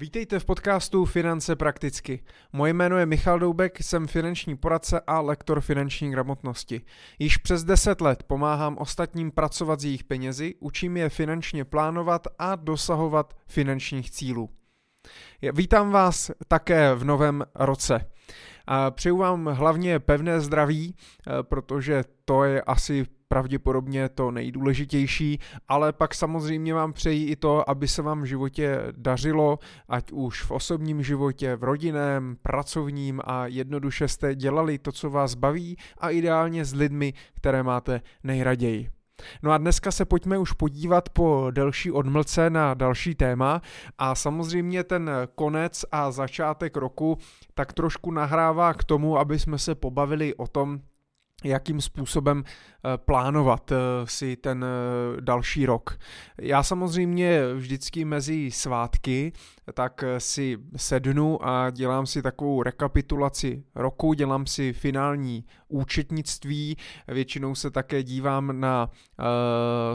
Vítejte v podcastu Finance prakticky. Moje jméno je Michal Doubek, jsem finanční poradce a lektor finanční gramotnosti. Již přes 10 let pomáhám ostatním pracovat s jejich penězi, učím je finančně plánovat a dosahovat finančních cílů. Vítám vás také v novém roce. Přeju vám hlavně pevné zdraví, protože to je asi pravděpodobně to nejdůležitější, ale pak samozřejmě vám přeji i to, aby se vám v životě dařilo, ať už v osobním životě, v rodinném, pracovním a jednoduše jste dělali to, co vás baví a ideálně s lidmi, které máte nejraději. No a dneska se pojďme už podívat po delší odmlce na další téma a samozřejmě ten konec a začátek roku tak trošku nahrává k tomu, aby jsme se pobavili o tom, jakým způsobem eh, plánovat eh, si ten eh, další rok. Já samozřejmě vždycky mezi svátky tak si sednu a dělám si takovou rekapitulaci roku, dělám si finální účetnictví, většinou se také dívám na uh,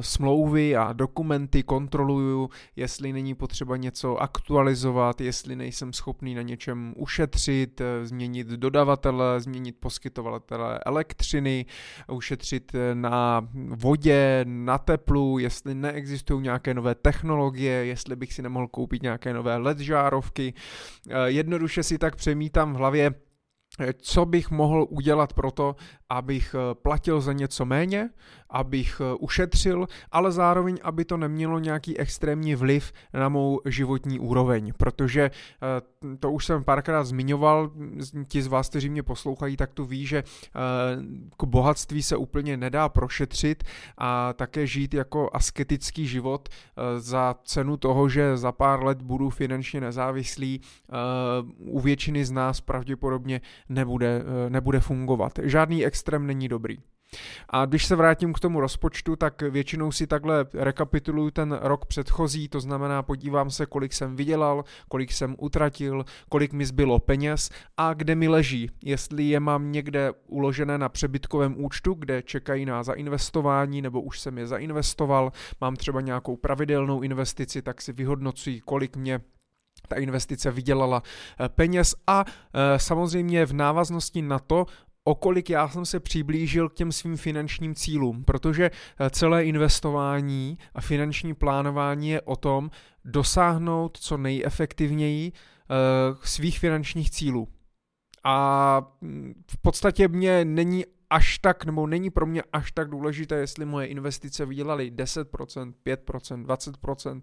smlouvy a dokumenty, kontroluju, jestli není potřeba něco aktualizovat, jestli nejsem schopný na něčem ušetřit, změnit dodavatele, změnit poskytovatele elektřiny, ušetřit na vodě, na teplu, jestli neexistují nějaké nové technologie, jestli bych si nemohl koupit nějaké nové LED žárovky. Jednoduše si tak přemítám v hlavě, co bych mohl udělat pro to, abych platil za něco méně, abych eh, ušetřil, ale zároveň, aby to nemělo nějaký extrémní vliv na mou životní úroveň, protože eh, to už jsem párkrát zmiňoval, ti z vás, kteří mě poslouchají, tak tu ví, že eh, k bohatství se úplně nedá prošetřit a také žít jako asketický život za cenu toho, že za pár let budu finančně nezávislý, u většiny z nás pravděpodobně nebude, nebude fungovat. Žádný extrém není dobrý. A když se vrátím k tomu rozpočtu, tak většinou si takhle rekapituluju ten rok předchozí, to znamená podívám se, kolik jsem vydělal, kolik jsem utratil, kolik mi zbylo peněz a kde mi leží. Jestli je mám někde uložené na přebytkovém účtu, kde čekají na zainvestování, nebo už jsem je zainvestoval, mám třeba nějakou pravidelnou investici, tak si vyhodnocuji, kolik mě ta investice vydělala eh, peněz a e, samozřejmě v návaznosti na to okolik já jsem se přiblížil k těm svým finančním cílům, protože eh, celé investování a finanční plánování je o tom dosáhnout co nejefektivněji eh, svých finančních cílů. A mm, v podstatě mě není až tak, nebo není pro mě až tak důležité, jestli moje investice vydělaly 10%, 5%, 20%,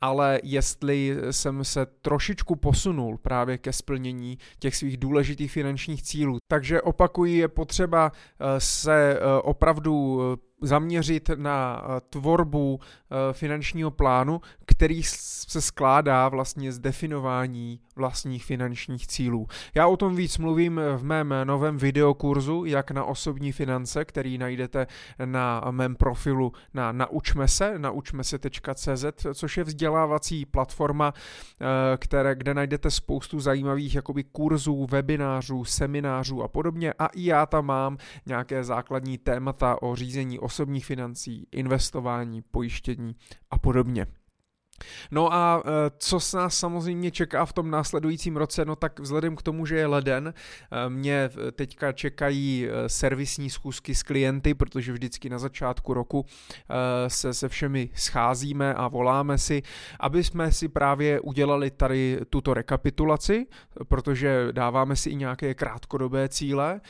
ale jestli jsem se trošičku posunul právě ke splnění těch svých důležitých finančních cílů. Takže opakuji, je potřeba eh, se eh, opravdu eh, zaměřit na eh, tvorbu eh, finančního plánu, který se skládá vlastně z definování vlastních finančních cílů. Já o tom víc mluvím v mém novém videokurzu, jak na osobní finance, který najdete na mém profilu na naučme se, naučmese.cz, což je vzdělávací platforma, eh, které, kde najdete spoustu zajímavých jakoby kurzů, webinářů, seminářů a podobně a i já tam mám nějaké základní témata o řízení osobních financí, investování, pojištění a podobně. No a e, co s nás samozřejmě čeká v tom následujícím roce, no tak vzhledem k tomu, že je leden, e, mě teďka čekají servisní schůzky s klienty, protože vždycky na začátku roku se se všemi scházíme a voláme si, aby jsme si právě udělali tady tuto rekapitulaci, protože dáváme si i nějaké krátkodobé cíle,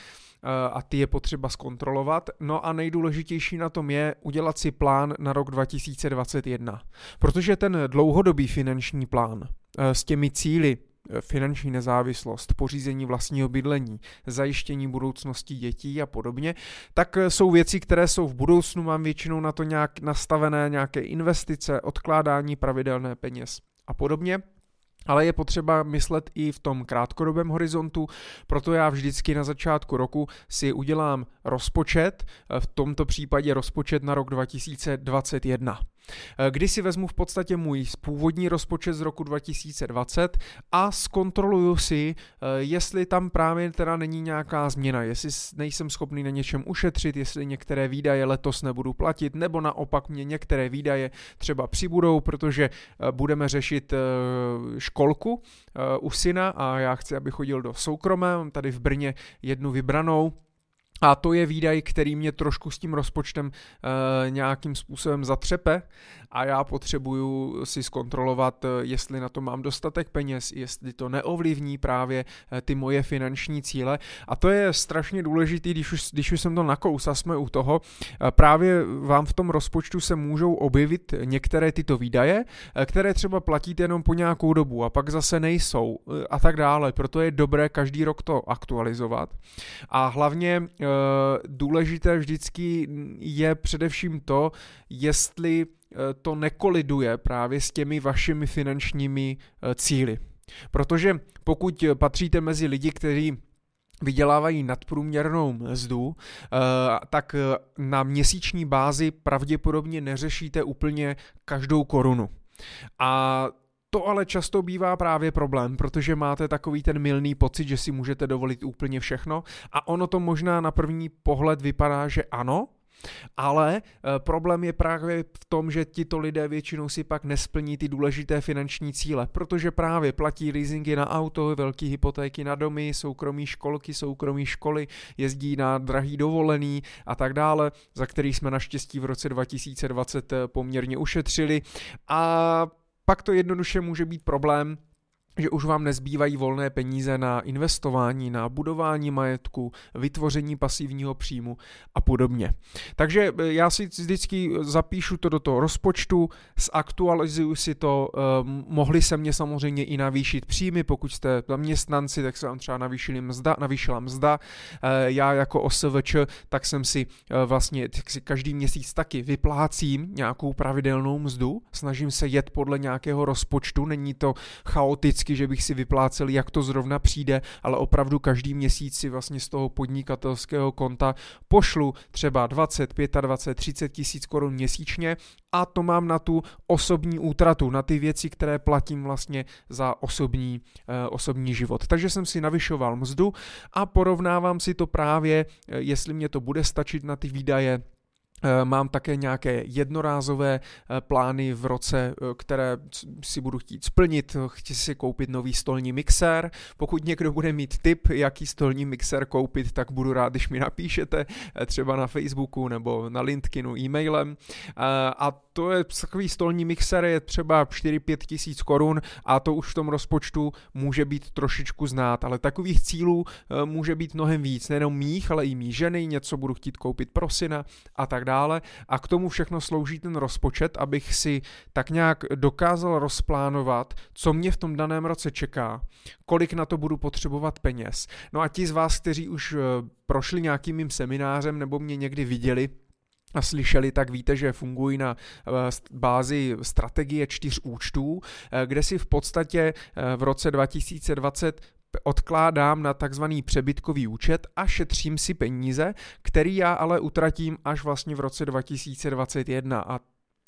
Eh, a ty je potřeba zkontrolovat. No a nejdůležitější na tom je udělat si plán na rok 2021. Protože ten dlouhodobý finanční plán eh, s těmi cíly, eh, finanční nezávislost, pořízení vlastního bydlení, zajištění budoucnosti dětí a podobně, tak jsou věci, které jsou v budoucnu, mám většinou na to nějak nastavené nějaké investice, odkládání pravidelné peněz a podobně ale je potřeba myslet i v tom krátkodobém horizontu, proto já vždycky na začátku roku si udělám rozpočet, v tomto případě rozpočet na rok 2021. kdy si vezmu v podstatě můj původní rozpočet z roku 2020 a zkontroluju si, jestli tam právě teda není nějaká změna, jestli nejsem schopný na něčem ušetřit, jestli některé výdaje letos nebudu platit, nebo naopak mě některé výdaje třeba přibudou, protože budeme řešit školku u syna a já chci, aby chodil do soukromé, mám tady v Brně jednu vybranou, a to je výdaj, který mě trošku s tím rozpočtem e, nějakým způsobem zatřepe a já potřebuju si zkontrolovat, eh, jestli na to mám dostatek peněz, jestli to neovlivní právě eh, ty moje finanční cíle. A to je strašně důležité, když už, když už jsem to nakous a jsme u toho, právě vám v tom rozpočtu se můžou objevit některé tyto výdaje, které třeba platíte jenom po nějakou dobu a pak zase nejsou a tak dále. Proto je dobré každý rok to aktualizovat. A hlavně důležité vždycky je především to, jestli eh, to nekoliduje právě s těmi vašimi finančními eh, cíly. Protože pokud patříte mezi lidi, kteří vydělávají nadprůměrnou mzdu, tak na měsíční bázi pravděpodobně neřešíte úplně každou korunu. A to ale často bývá právě problém, protože máte takový ten milný pocit, že si můžete dovolit úplně všechno a ono to možná na první pohled vypadá, že ano, ale e, problém je právě v tom, že tito lidé většinou si pak nesplní ty důležité finanční cíle, protože právě platí leasingy na auto, velké hypotéky na domy, soukromí školky, soukromí školy, jezdí na drahý dovolený a tak dále, za který jsme naštěstí v roce 2020 e, poměrně ušetřili. A pak to jednoduše může být problém, že už vám nezbývají volné peníze na investování, na budování majetku, vytvoření pasivního příjmu a podobně. Takže eh, já si vždycky zapíšu to do toho rozpočtu, zaktualizuju si to, eh, mohli se mě samozřejmě i navýšit příjmy, pokud jste zaměstnanci, tak se vám třeba navýšili mzda, navýšila mzda, eh, já jako OSVČ, tak jsem si vlastně tak si každý měsíc taky vyplácím nějakou pravidelnou mzdu, snažím se jet podle nějakého rozpočtu, není to chaoticky vždycky, že bych si vyplácel, jak to zrovna přijde, ale opravdu každý měsíc si vlastně z toho podnikatelského konta pošlu třeba 20, 25, 30 tisíc korun měsíčně a to mám na tu osobní útratu, na ty věci, které platím vlastně za osobní, eh, osobní život. Takže jsem si navyšoval mzdu a porovnávám si to právě, eh, jestli mě to bude stačit na ty výdaje mám také nějaké jednorázové eh, plány v roce, eh, které si budu chtít splnit. Chci si koupit nový stolní mixér. Pokud někdo bude mít tip, jaký stolní mixér koupit, tak budu rád, když mi napíšete třeba na Facebooku nebo na LinkedInu e-mailem. A to je takový stolní mixer, je třeba 4-5 tisíc korun a to už v tom rozpočtu může být trošičku znát, ale takových cílů může být mnohem víc, nejenom mých, ale i mý ženy, něco budu chtít koupit pro syna a tak. A k tomu všechno slouží ten rozpočet, abych si tak nějak dokázal rozplánovat, co mě v tom daném roce čeká, kolik na to budu potřebovat peněz. No a ti z vás, kteří už eh, prošli nějakým mým seminářem nebo mě někdy viděli, a slyšeli, tak víte, že fungují na eh, bázi strategie čtyř účtů, eh, kde si v podstatě v roce 2020 odkládám na takzvaný přebytkový účet a šetřím si peníze, který já ale utratím až vlastně v roce 2021 a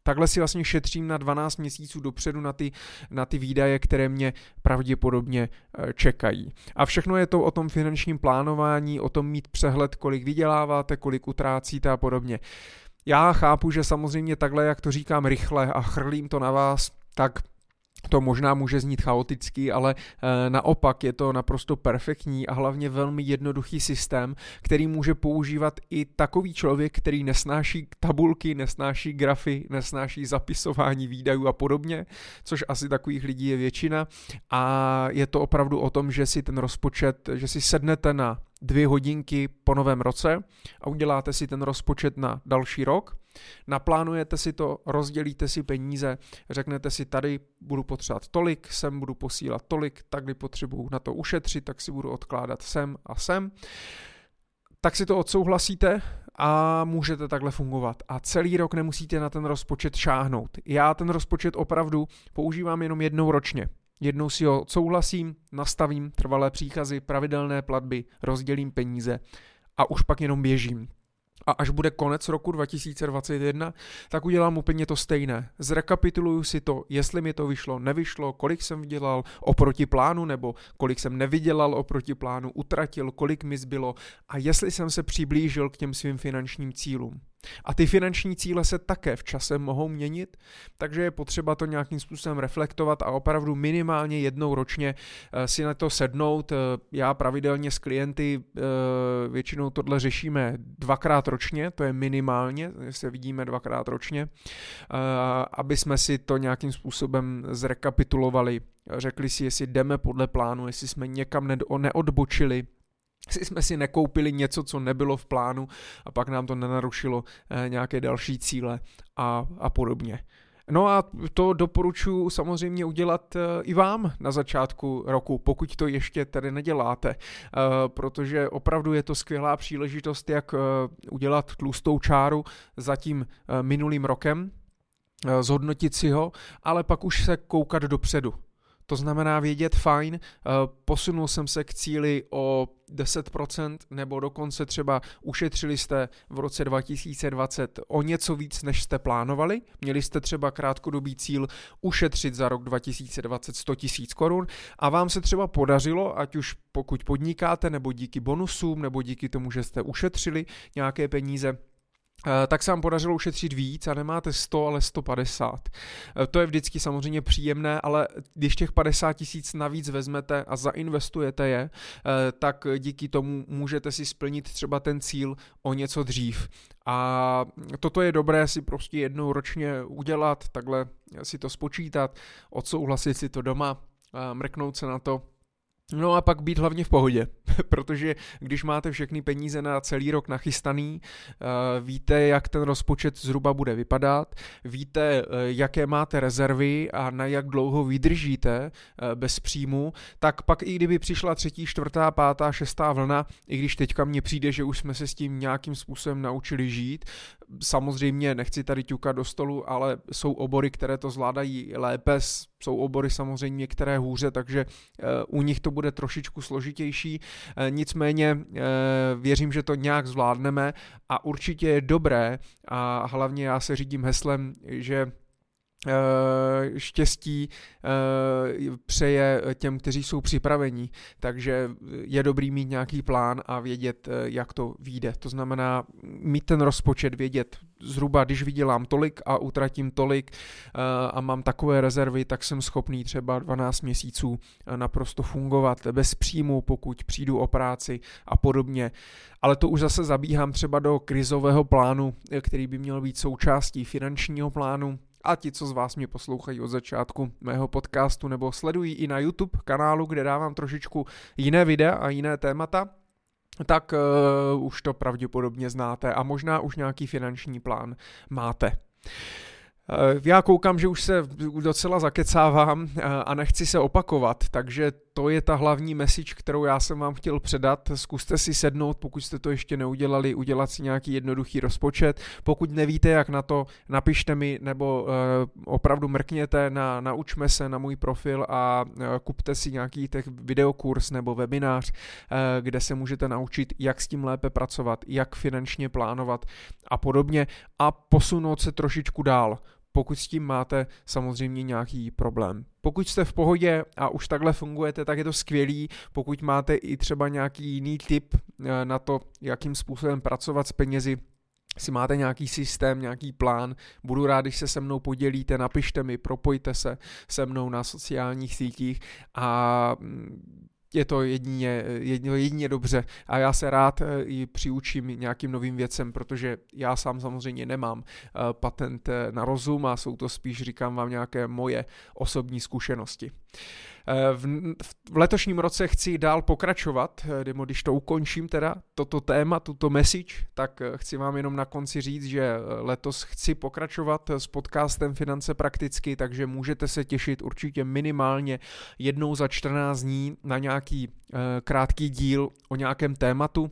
Takhle si vlastně šetřím na 12 měsíců dopředu na ty, na ty výdaje, které mě pravděpodobně e, čekají. A všechno je to o tom finančním plánování, o tom mít přehled, kolik vyděláváte, kolik utrácíte a podobně. Já chápu, že samozřejmě takhle, jak to říkám rychle a chrlím to na vás, tak to možná může znít chaoticky, ale e, naopak je to naprosto perfektní a hlavně velmi jednoduchý systém, který může používat i takový člověk, který nesnáší tabulky, nesnáší grafy, nesnáší zapisování výdajů a podobně, což asi takových lidí je většina. A je to opravdu o tom, že si ten rozpočet, že si sednete na dvě hodinky po novém roce a uděláte si ten rozpočet na další rok, naplánujete si to, rozdělíte si peníze, řeknete si tady budu potřebovat tolik, sem budu posílat tolik, tak potřebuju na to ušetřit, tak si budu odkládat sem a sem. Tak si to odsouhlasíte a můžete takhle fungovat. A celý rok nemusíte na ten rozpočet šáhnout. Já ten rozpočet opravdu používám jenom jednou ročně. Jednou si ho souhlasím, nastavím trvalé příkazy, pravidelné platby, rozdělím peníze a už pak jenom běžím. a až bude konec roku 2021, tak udělám úplně to stejné. Zrekapituluju si to, jestli mi to vyšlo, nevyšlo, kolik jsem vydělal oproti plánu, nebo kolik jsem nevydělal oproti plánu, utratil, kolik mi zbylo a jestli jsem se přiblížil k těm svým finančním cílům. A ty finanční cíle se také v čase mohou měnit, takže je potřeba to nějakým způsobem reflektovat a opravdu minimálně jednou ročně eh, si na to sednout. Eh, já pravidelně s klienty eh, většinou tohle řešíme dvakrát ročně, to je minimálně, se vidíme dvakrát ročně, aby jsme si to nějakým způsobem zrekapitulovali, řekli si, jestli jdeme podle plánu, jestli jsme někam neodbočili, jsme si nekoupili něco, co nebylo v plánu a pak nám to nenarušilo eh, nějaké další cíle a, a podobně. No a to doporučuji samozřejmě udělat eh, i vám na začátku roku, pokud to ještě tady neděláte, eh, protože opravdu je to skvělá příležitost, jak udělat tlustou čáru za tím minulým rokem, zhodnotit si ho, ale pak už se koukat dopředu. To znamená vědět, fajn, eh, posunul jsem se k cíli o 10% nebo dokonce třeba ušetřili jste v roce 2020 o něco víc, než jste plánovali. Měli jste třeba krátkodobý cíl ušetřit za rok 2020 100 tisíc korun a vám se třeba podařilo, ať už pokud podnikáte, nebo díky bonusům, nebo díky tomu, že jste ušetřili nějaké peníze, tak se vám podařilo ušetřit víc a nemáte 100, ale 150. Eh, to je vždycky samozřejmě příjemné, ale když těch 50 tisíc navíc vezmete a zainvestujete je, eh, tak díky tomu můžete si splnit třeba ten cíl o něco dřív. A toto je dobré si prostě jednou ročně udělat, takhle si to spočítat, odsouhlasit si to doma, mrknout se na to No a pak být hlavně v pohodě, protože když máte všechny peníze na celý rok nachystaný, eh, víte, jak ten rozpočet zhruba bude vypadat, víte, eh, jaké máte rezervy a na jak dlouho vydržíte eh, bez příjmu, tak pak i kdyby přišla třetí, čtvrtá, pátá, šestá vlna, i když teďka mně přijde, že už jsme se s tím nějakým způsobem naučili žít, samozřejmě nechci tady ťukat do stolu, ale jsou obory, které to zvládají lépe, jsou obory samozřejmě, které hůře, takže u nich to bude trošičku složitější, eh, nicméně eh, věřím, že to nějak zvládneme a určitě je dobré a hlavně já se řídím heslem, že Eh, štěstí eh, přeje těm, kteří jsou připravení, takže je dobrý mít nějaký plán a vědět, eh, jak to vyjde. To znamená mít ten rozpočet, vědět zhruba, když vydělám tolik a utratím tolik a mám takové rezervy, tak jsem schopný třeba 12 měsíců naprosto fungovat bez příjmu, pokud přijdu o práci a podobně. Ale to už zase zabíhám třeba do krizového plánu, který by měl být součástí finančního plánu, a ti, co z vás mě poslouchají od začátku mého podcastu nebo sledují i na YouTube kanálu, kde dávám trošičku jiné videa a jiné témata, tak uh, už to pravděpodobně znáte a možná už nějaký finanční plán máte. Eh, já koukám, že už se docela zakecávám eh, a nechci se opakovat, takže to je ta hlavní message, kterou já jsem vám chtěl předat. Zkuste si sednout, pokud jste to ještě neudělali, udělat si nějaký jednoduchý rozpočet. Pokud nevíte, jak na to, napište mi nebo uh, opravdu mrkněte na Naučme se na můj profil a uh, kupte si nějaký těch videokurs nebo webinář, uh, kde se můžete naučit, jak s tím lépe pracovat, jak finančně plánovat a podobně a posunout se trošičku dál pokud s tím máte samozřejmě nějaký problém. Pokud jste v pohodě a už takhle fungujete, tak je to skvělý. Pokud máte i třeba nějaký jiný tip eh, na to, jakým způsobem pracovat s penězi, si máte nějaký systém, nějaký plán, budu rád, když se se mnou podělíte, napište mi, propojte se se mnou na sociálních sítích a mm, je to jedině, jedině, jedině dobře a já se rád eh, i přiučím nějakým novým věcem, protože já sám samozřejmě nemám eh, patent eh, na rozum a jsou to spíš, říkám vám, nějaké moje osobní zkušenosti. Eh, v, letošním roce chci dál pokračovat, eh, když to ukončím teda, toto téma, tuto message, tak eh, chci vám jenom na konci říct, že letos chci pokračovat s podcastem Finance prakticky, takže můžete se těšit určitě minimálně jednou za 14 dní na nějaký krátký díl o nějakém tématu,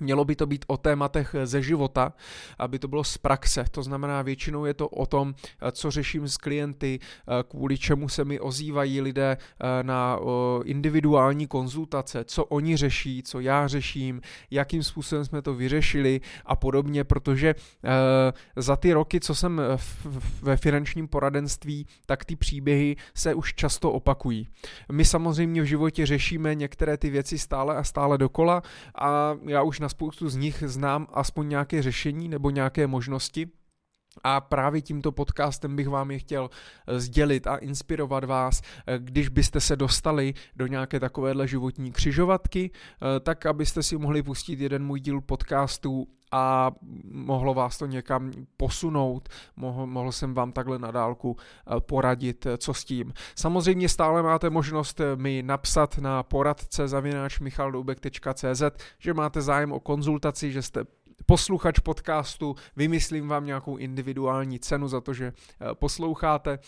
Mělo by to být o tématech ze života, aby to bylo z praxe. To znamená, většinou je to o tom, co řeším s klienty, kvůli čemu se mi ozývají lidé eh, na individuální konzultace, co oni řeší, co já řeším, jakým způsobem jsme to vyřešili a podobně, protože eh, za ty roky, co jsem ve finančním poradenství, tak ty příběhy se už často opakují. My samozřejmě v životě řešíme některé ty věci stále a stále dokola a já už na spoustu z nich znám aspoň nějaké řešení nebo nějaké možnosti. A právě tímto podcastem bych vám je chtěl eh, sdělit a inspirovat vás, eh, když byste se dostali do nějaké takovéhle životní křižovatky, eh, tak abyste si mohli pustit jeden můj díl podcastu a mohlo vás to někam posunout, mohl, mohl jsem vám takhle na dálku poradit, co s tím. Samozřejmě stále máte možnost mi napsat na poradce zavináč michaldoubek.cz, že máte zájem o konzultaci, že jste posluchač podcastu, vymyslím vám nějakou individuální cenu za to, že eh, posloucháte.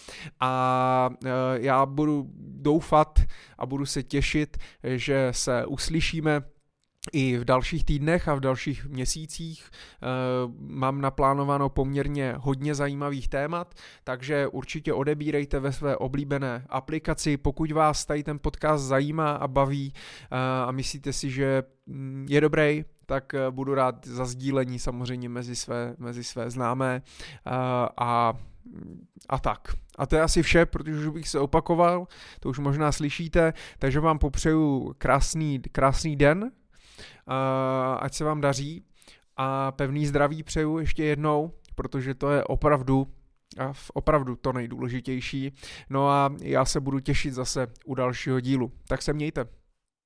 A eh, já budu doufat a budu se těšit, že se uslyšíme i v dalších týdnech a v dalších měsících. E, mám naplánováno poměrně hodně zajímavých témat, takže určitě odebírejte ve své oblíbené aplikaci, pokud vás tady ten podcast zajímá a baví e, a myslíte si, že mm, je dobrý, tak eh, budu rád za sdílení samozřejmě mezi své, mezi své známé a, a a tak. A to je asi vše, protože už bych se opakoval, to už možná slyšíte, takže vám popřeju krásný, krásný den, ať se vám daří a pevný zdraví přeju ještě jednou, protože to je opravdu a opravdu to nejdůležitější. No a já se budu těšit zase u dalšího dílu. Tak se mějte.